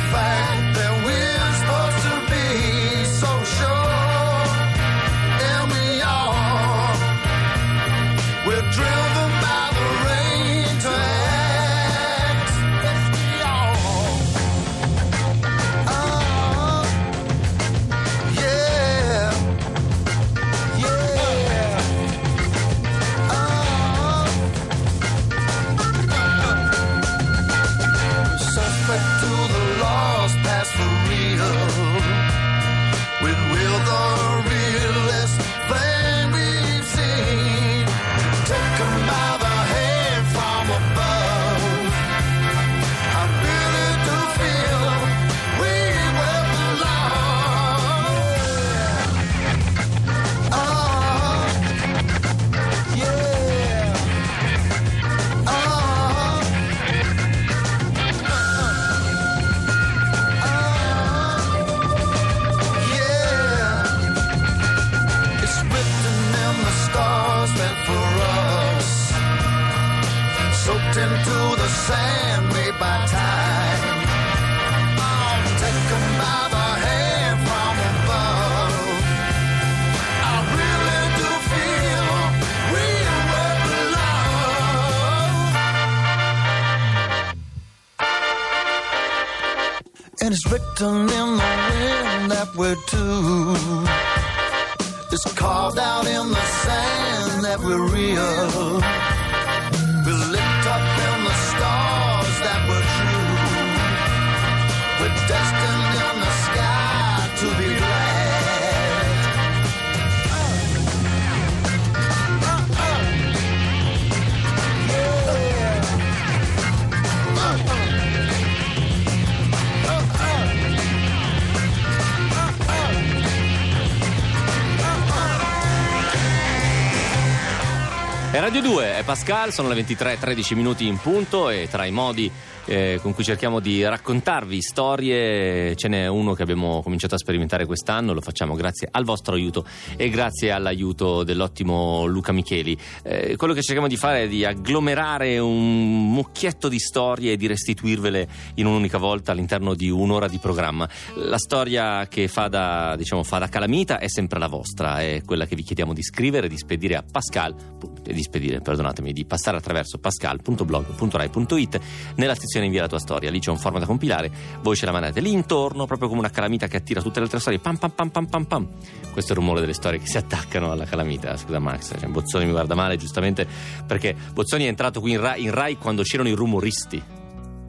written in the wind that we're two. It's carved out in the sand that we're real. Radio 2, è Pascal, sono le 23.13 minuti in punto e tra i modi eh, con cui cerchiamo di raccontarvi storie ce n'è uno che abbiamo cominciato a sperimentare quest'anno, lo facciamo grazie al vostro aiuto e grazie all'aiuto dell'ottimo Luca Micheli. Eh, quello che cerchiamo di fare è di agglomerare un mucchietto di storie e di restituirvele in un'unica volta all'interno di un'ora di programma. La storia che fa da, diciamo, fa da calamita è sempre la vostra, è quella che vi chiediamo di scrivere, di spedire a Pascal, di spedire, perdonatemi, di passare attraverso pascal.blog.rai.it nella sezione invia la tua storia, lì c'è un form da compilare, voi ce la mandate lì intorno, proprio come una calamita che attira tutte le altre storie, pam pam pam pam pam pam. Questo è il rumore delle storie che si attaccano alla calamita. Scusa Max, cioè, Bozzoni mi guarda male giustamente perché Bozzoni è entrato qui in Rai, in Rai quando c'erano i rumoristi.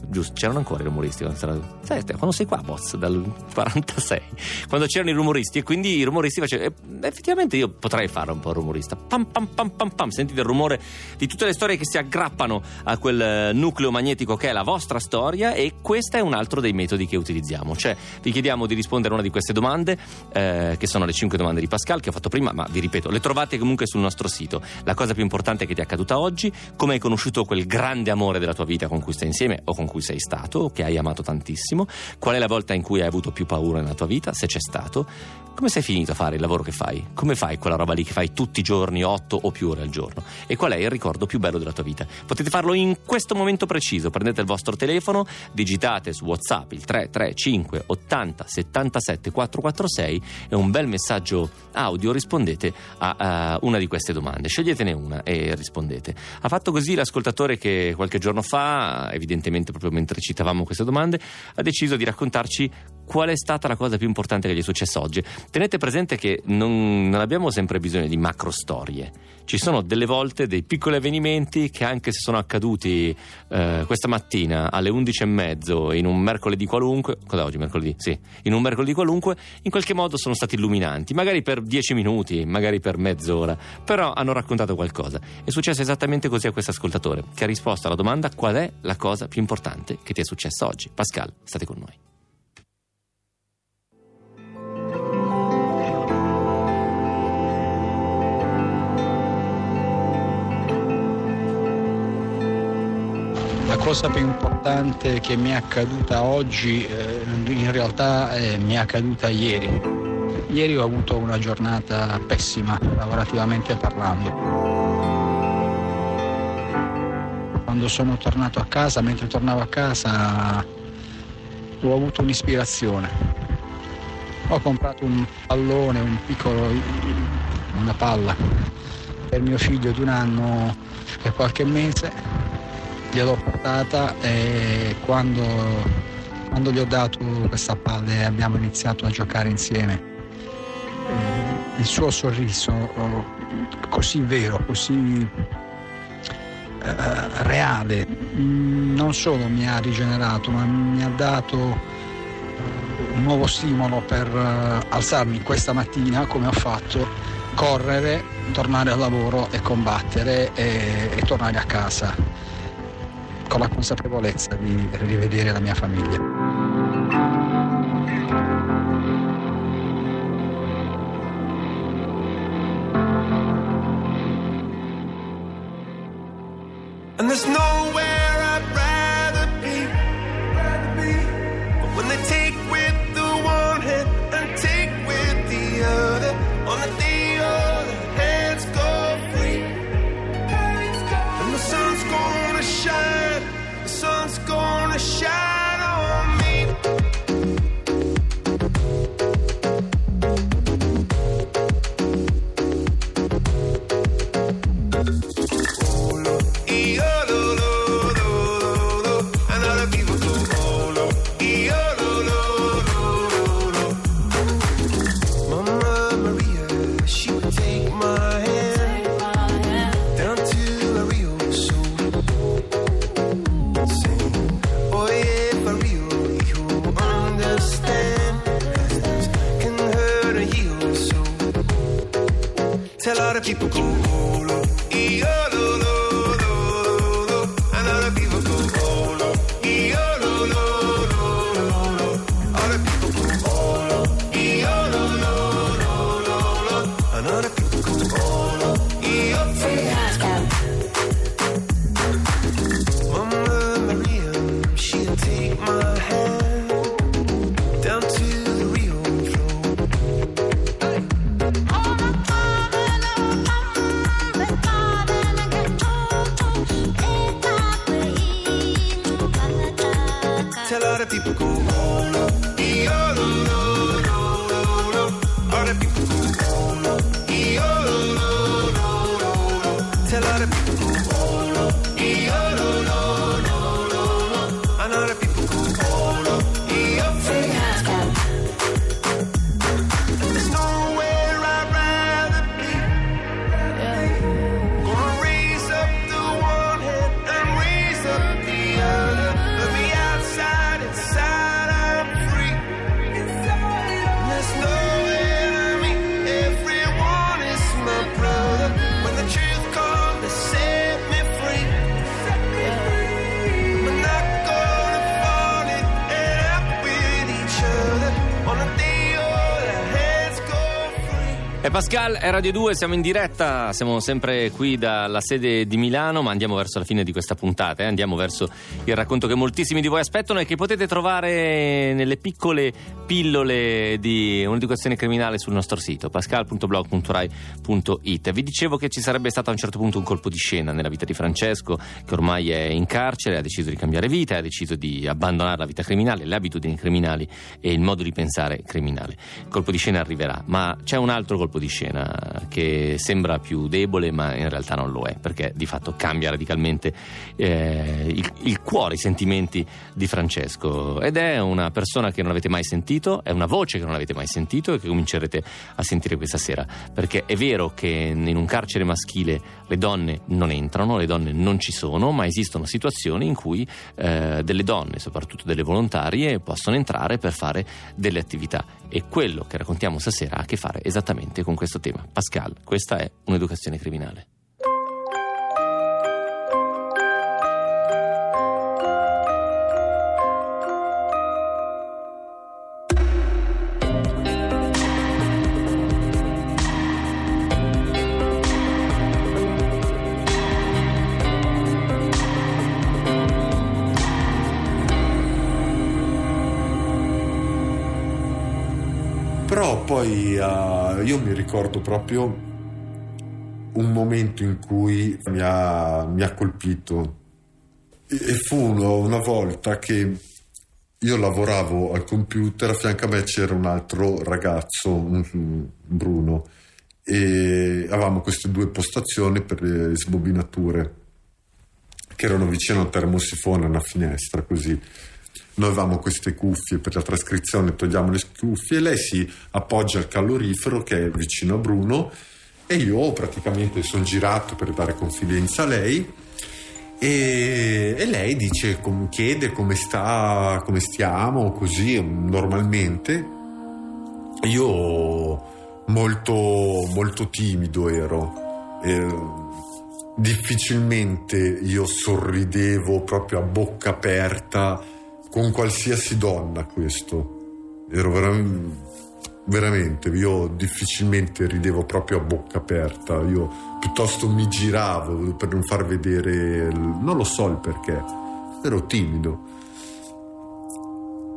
Giusto, c'erano ancora i rumoristi quando, sarà- sai, quando sei qua, Boz, dal 46, quando c'erano i rumoristi e quindi i rumoristi facevano. eh, effettivamente io potrei fare un po' rumorista. Pam pam pam pam pam, sentite il rumore di tutte le storie che si aggrappano a quel eh, nucleo magnetico che è la vostra storia e questo è un altro dei metodi che utilizziamo. Cioè, vi chiediamo di rispondere a una di queste domande, eh, che sono le 5 domande di Pascal che ho fatto prima, ma vi ripeto, le trovate comunque sul nostro sito. La cosa più importante che ti è accaduta oggi, come hai conosciuto quel grande amore della tua vita con cui stai insieme o con cui sei stato, che hai amato tantissimo, qual è la volta in cui hai avuto più paura nella tua vita, se c'è stato, come sei finito a fare il lavoro che fai, come fai quella roba lì che fai tutti i giorni, 8 o più ore al giorno, e qual è il ricordo più bello della tua vita. Potete farlo in questo momento preciso, prendete il vostro telefono, digitate su WhatsApp il 335 80 77 446 e un bel messaggio audio rispondete a, a una di queste domande. Sceglietene una e rispondete. Ha fatto così l'ascoltatore che qualche giorno fa, evidentemente proprio mentre citavamo queste domande, ha deciso di raccontarci qual è stata la cosa più importante che gli è successa oggi. Tenete presente che non, non abbiamo sempre bisogno di macro storie. Ci sono delle volte dei piccoli avvenimenti che anche se sono accaduti eh, questa mattina alle 11.30 in un mercoledì qualunque, cosa oggi mercoledì? Sì, in un mercoledì qualunque, in qualche modo sono stati illuminanti, magari per 10 minuti, magari per mezz'ora, però hanno raccontato qualcosa. È successo esattamente così a questo ascoltatore, che ha risposto alla domanda qual è la cosa più importante che ti è successa oggi. Pascal, state con noi. La cosa più importante che mi è accaduta oggi, eh, in realtà eh, mi è accaduta ieri. Ieri ho avuto una giornata pessima, lavorativamente parlando. Quando sono tornato a casa, mentre tornavo a casa, ho avuto un'ispirazione. Ho comprato un pallone, un piccolo, una palla per mio figlio di un anno e qualche mese gliel'ho portata e quando, quando gli ho dato questa palla e abbiamo iniziato a giocare insieme, eh, il suo sorriso oh, così vero, così eh, reale, mm, non solo mi ha rigenerato, ma mi ha dato un nuovo stimolo per eh, alzarmi questa mattina, come ho fatto, correre, tornare al lavoro e combattere e, e tornare a casa con la consapevolezza di rivedere la mia famiglia. Pascal, è Radio 2, siamo in diretta, siamo sempre qui dalla sede di Milano, ma andiamo verso la fine di questa puntata, eh? andiamo verso il racconto che moltissimi di voi aspettano e che potete trovare nelle piccole pillole di un'educazione criminale sul nostro sito, pascal.blog.rai.it. Vi dicevo che ci sarebbe stato a un certo punto un colpo di scena nella vita di Francesco, che ormai è in carcere, ha deciso di cambiare vita, ha deciso di abbandonare la vita criminale, le abitudini criminali e il modo di pensare criminale. Il colpo di scena arriverà, ma c'è un altro colpo di scena che sembra più debole, ma in realtà non lo è, perché di fatto cambia radicalmente eh, il, il cuore, i sentimenti di Francesco. Ed è una persona che non avete mai sentito, è una voce che non avete mai sentito e che comincerete a sentire questa sera. Perché è vero che in un carcere maschile le donne non entrano, le donne non ci sono, ma esistono situazioni in cui eh, delle donne, soprattutto delle volontarie, possono entrare per fare delle attività. E quello che raccontiamo stasera ha a che fare esattamente con questo tema. Pascal, questa è un'educazione criminale. Poi eh, io mi ricordo proprio un momento in cui mi ha, mi ha colpito e, fu una volta che io lavoravo al computer, a fianco a me c'era un altro ragazzo, un- un Bruno, e avevamo queste due postazioni per le sbobinature che erano vicino a un termosifone, una finestra, così. Noi avevamo queste cuffie per la trascrizione, togliamo le cuffie lei si appoggia al calorifero che è vicino a Bruno e io praticamente sono girato per dare confidenza a lei e, e lei dice, chiede come sta, come stiamo, così normalmente. Io molto, molto timido ero. E, difficilmente io sorridevo proprio a bocca aperta con qualsiasi donna questo. Ero veram- veramente io difficilmente ridevo proprio a bocca aperta io piuttosto mi giravo per non far vedere non lo so il perché ero timido.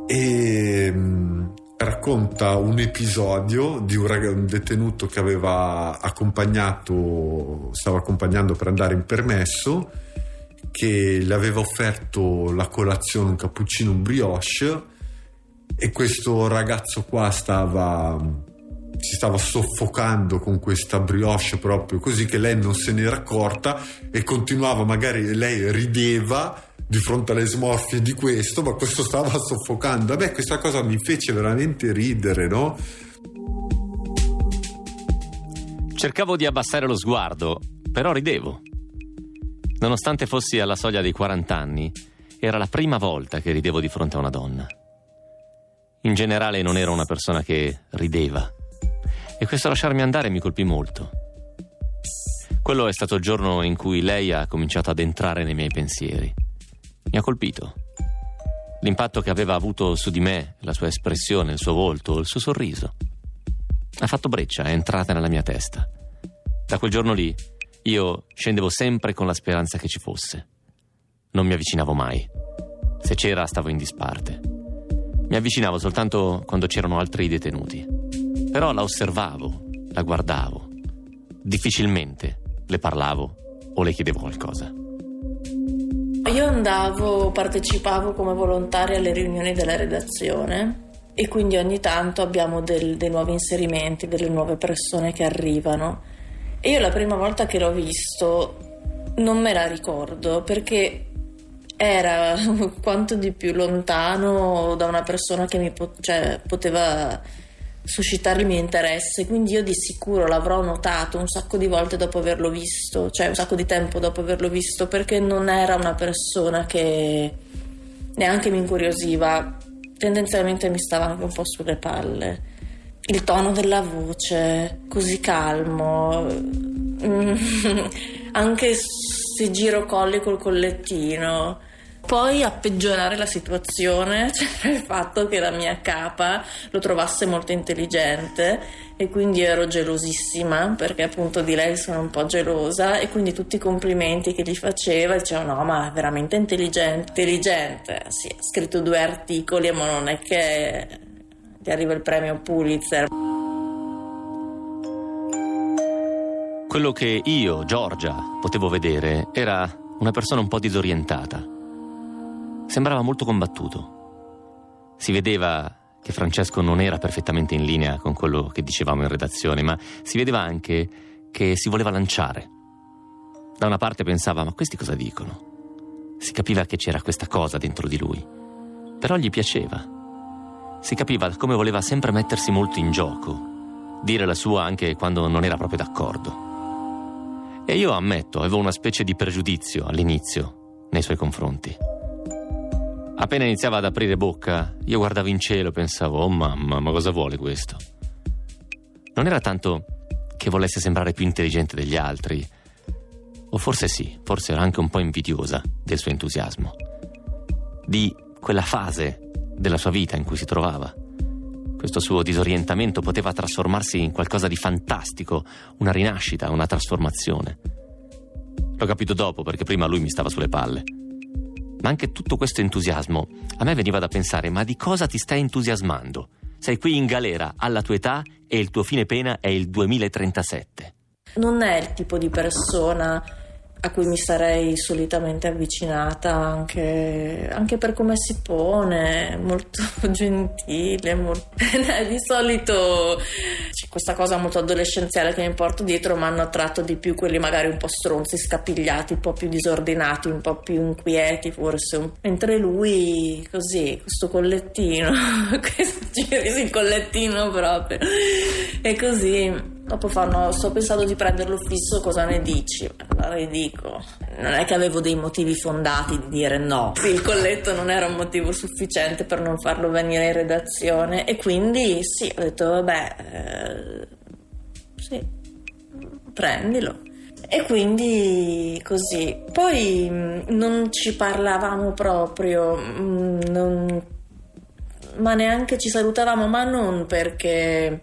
E mm, racconta un episodio di un, raga- un detenuto che aveva accompagnato, stava accompagnando per andare in permesso, che le aveva offerto la colazione, un cappuccino, un brioche, e questo ragazzo qua stava si stava soffocando con questa brioche proprio così che lei non se n'era accorta e continuava magari lei rideva di fronte alle smorfie di questo ma questo stava [LAUGHS] soffocando a me questa cosa mi fece veramente ridere no? Cercavo di abbassare lo sguardo, però ridevo. Nonostante fossi alla soglia dei 40 anni, era la prima volta che ridevo di fronte a una donna. In generale non ero una persona che rideva. E questo lasciarmi andare mi colpì molto. Quello è stato il giorno in cui lei ha cominciato ad entrare nei miei pensieri. Mi ha colpito. L'impatto che aveva avuto su di me, la sua espressione, il suo volto, il suo sorriso. Ha fatto breccia, è entrata nella mia testa. Da quel giorno lì io scendevo sempre con la speranza che ci fosse. Non mi avvicinavo mai. Se c'era stavo in disparte. Mi avvicinavo soltanto quando c'erano altri detenuti. Però la osservavo, la guardavo. Difficilmente le parlavo o le chiedevo qualcosa. Io andavo, partecipavo come volontaria alle riunioni della redazione e quindi ogni tanto abbiamo del- dei nuovi inserimenti, delle nuove persone che arrivano. Io la prima volta che l'ho visto non me la ricordo perché era [LAUGHS] quanto di più lontano da una persona che mi po- cioè, poteva suscitare il mio interesse, quindi io di sicuro l'avrò notato un sacco di volte dopo averlo visto, cioè un sacco di tempo dopo averlo visto, perché non era una persona che neanche mi incuriosiva, tendenzialmente mi stava anche un po' sulle palle. Il tono della voce, così calmo, mm, [LAUGHS] anche se giro colli col collettino. Poi a peggiorare la situazione [LAUGHS] c'era il fatto che la mia capa lo trovasse molto intelligente e quindi ero gelosissima perché appunto di lei sono un po' gelosa e quindi tutti i complimenti che gli faceva diceva no ma è veramente intelligente, intelligente, sì ha scritto due articoli ma non è che gli arriva il premio Pulitzer. Quello che io, Giorgia, potevo vedere era una persona un po' disorientata. Sembrava molto combattuto. Si vedeva che Francesco non era perfettamente in linea con quello che dicevamo in redazione, ma si vedeva anche che si voleva lanciare. Da una parte pensava, ma questi cosa dicono? Si capiva che c'era questa cosa dentro di lui, però gli piaceva. Si capiva come voleva sempre mettersi molto in gioco, dire la sua anche quando non era proprio d'accordo. E io ammetto, avevo una specie di pregiudizio all'inizio nei suoi confronti. Appena iniziava ad aprire bocca, io guardavo in cielo e pensavo, oh mamma, ma cosa vuole questo? Non era tanto che volesse sembrare più intelligente degli altri, o forse sì, forse era anche un po' invidiosa del suo entusiasmo, di quella fase della sua vita in cui si trovava. Questo suo disorientamento poteva trasformarsi in qualcosa di fantastico, una rinascita, una trasformazione. L'ho capito dopo perché prima lui mi stava sulle palle. Ma anche tutto questo entusiasmo a me veniva da pensare: ma di cosa ti stai entusiasmando? Sei qui in galera alla tua età e il tuo fine pena è il 2037. Non è il tipo di persona a cui mi sarei solitamente avvicinata anche, anche per come si pone, molto [LAUGHS] gentile, molto... [LAUGHS] di solito c'è questa cosa molto adolescenziale che mi porto dietro, ma hanno attratto di più quelli magari un po' stronzi, scapigliati, un po' più disordinati, un po' più inquieti forse, mentre lui così, questo collettino, [LAUGHS] questo giri il collettino proprio, e così Dopo fanno, sto pensando di prenderlo fisso, cosa ne dici? Allora gli dico, non è che avevo dei motivi fondati di dire no. Il colletto non era un motivo sufficiente per non farlo venire in redazione e quindi sì, ho detto vabbè, eh, sì, prendilo. E quindi così. Poi mh, non ci parlavamo proprio, mh, non- ma neanche ci salutavamo, ma non perché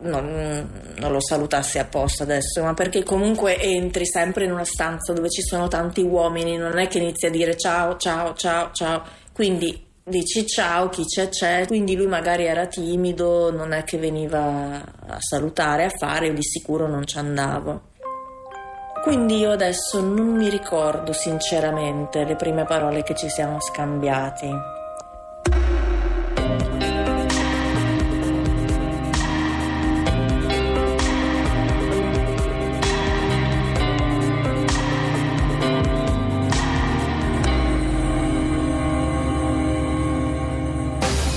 non, non lo salutassi apposta adesso, ma perché comunque entri sempre in una stanza dove ci sono tanti uomini, non è che inizi a dire ciao, ciao, ciao, ciao. Quindi dici ciao, chi c'è c'è. Quindi lui magari era timido, non è che veniva a salutare, a fare, io di sicuro non ci andavo. Quindi io adesso non mi ricordo sinceramente le prime parole che ci siamo scambiati.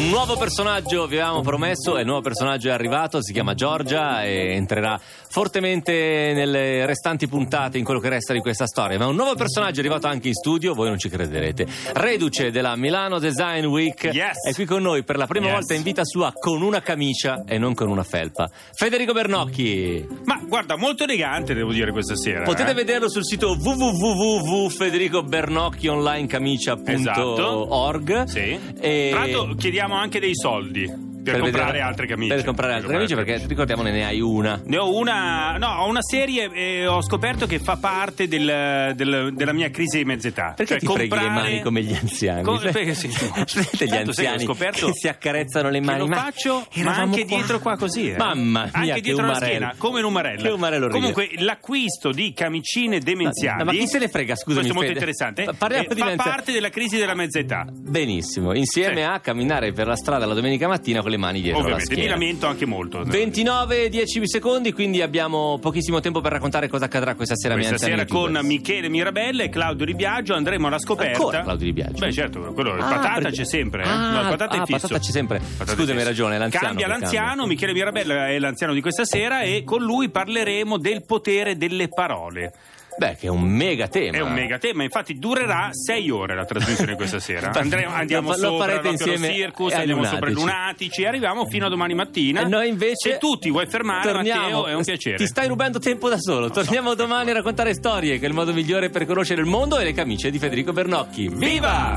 Un nuovo personaggio, vi avevamo promesso, e il nuovo personaggio è arrivato, si chiama Giorgia e entrerà fortemente nelle restanti puntate in quello che resta di questa storia. Ma un nuovo personaggio è arrivato anche in studio, voi non ci crederete. Reduce della Milano Design Week Yes. è qui con noi per la prima Yes. volta in vita sua con una camicia e non con una felpa. Federico Bernocchi. Ma guarda, molto elegante devo dire questa sera. Potete eh. vederlo sul sito www.federicobernocchionlinecamicia.org. Sì. E- Tra l'altro chiediamo anche dei soldi per, comprare vedere- altre camicie. Per comprare altre camicie perché ricordiamone ne hai una. Ne ho una, no, ho una serie e ho scoperto che fa parte del- del- della mia crisi di mezz'età. Perché Cioè, ti freghi le comprare- mani come gli anziani? Co- perché sì. Vedete [LAUGHS] gli Tanto, anziani scoperto che si accarezzano le mani. lo ma faccio, ma anche dietro qua così. eh. Mamma mia, anche che dietro la schiena, come un umarello. Che umarello. Comunque, l'acquisto di camicine demenziali. No, ma chi se ne frega, scusami, Questo è molto interessante. Pa- parliamo eh, di fa parte della crisi della mezz'età. Benissimo, insieme Sì. a camminare per la strada la domenica mattina con le mani dietro Ovviamente, mi lamento anche molto. 29 10 secondi, quindi abbiamo pochissimo tempo per raccontare cosa accadrà questa sera. Questa sera con. Michele Mirabella e Claudio Di Biagio andremo alla scoperta. Ancora Claudio Di Biagio? Beh, certo, quello, Ah, patata perché- c'è sempre. eh. Ah, no, patata ah, è fisso. patata c'è sempre. Patata Scusami, hai ragione, l'anziano Cambia l'anziano, cambia. Michele Mirabella è l'anziano di questa sera e con lui parleremo del potere delle parole. Beh, che è un mega tema. È un mega tema, infatti durerà sei ore la trasmissione questa [LAUGHS] sera. Andremo, andiamo lo- lo sopra proprio insieme Circus, andiamo sopra i lunatici. lunatici, arriviamo fino a domani mattina. E noi invece Se tu ti vuoi fermare, torniamo. Matteo, è un piacere. Ti stai rubando tempo da solo. Torniamo domani a raccontare storie, che è il modo migliore per conoscere il mondo e le camicie di Federico Bernocchi. Viva!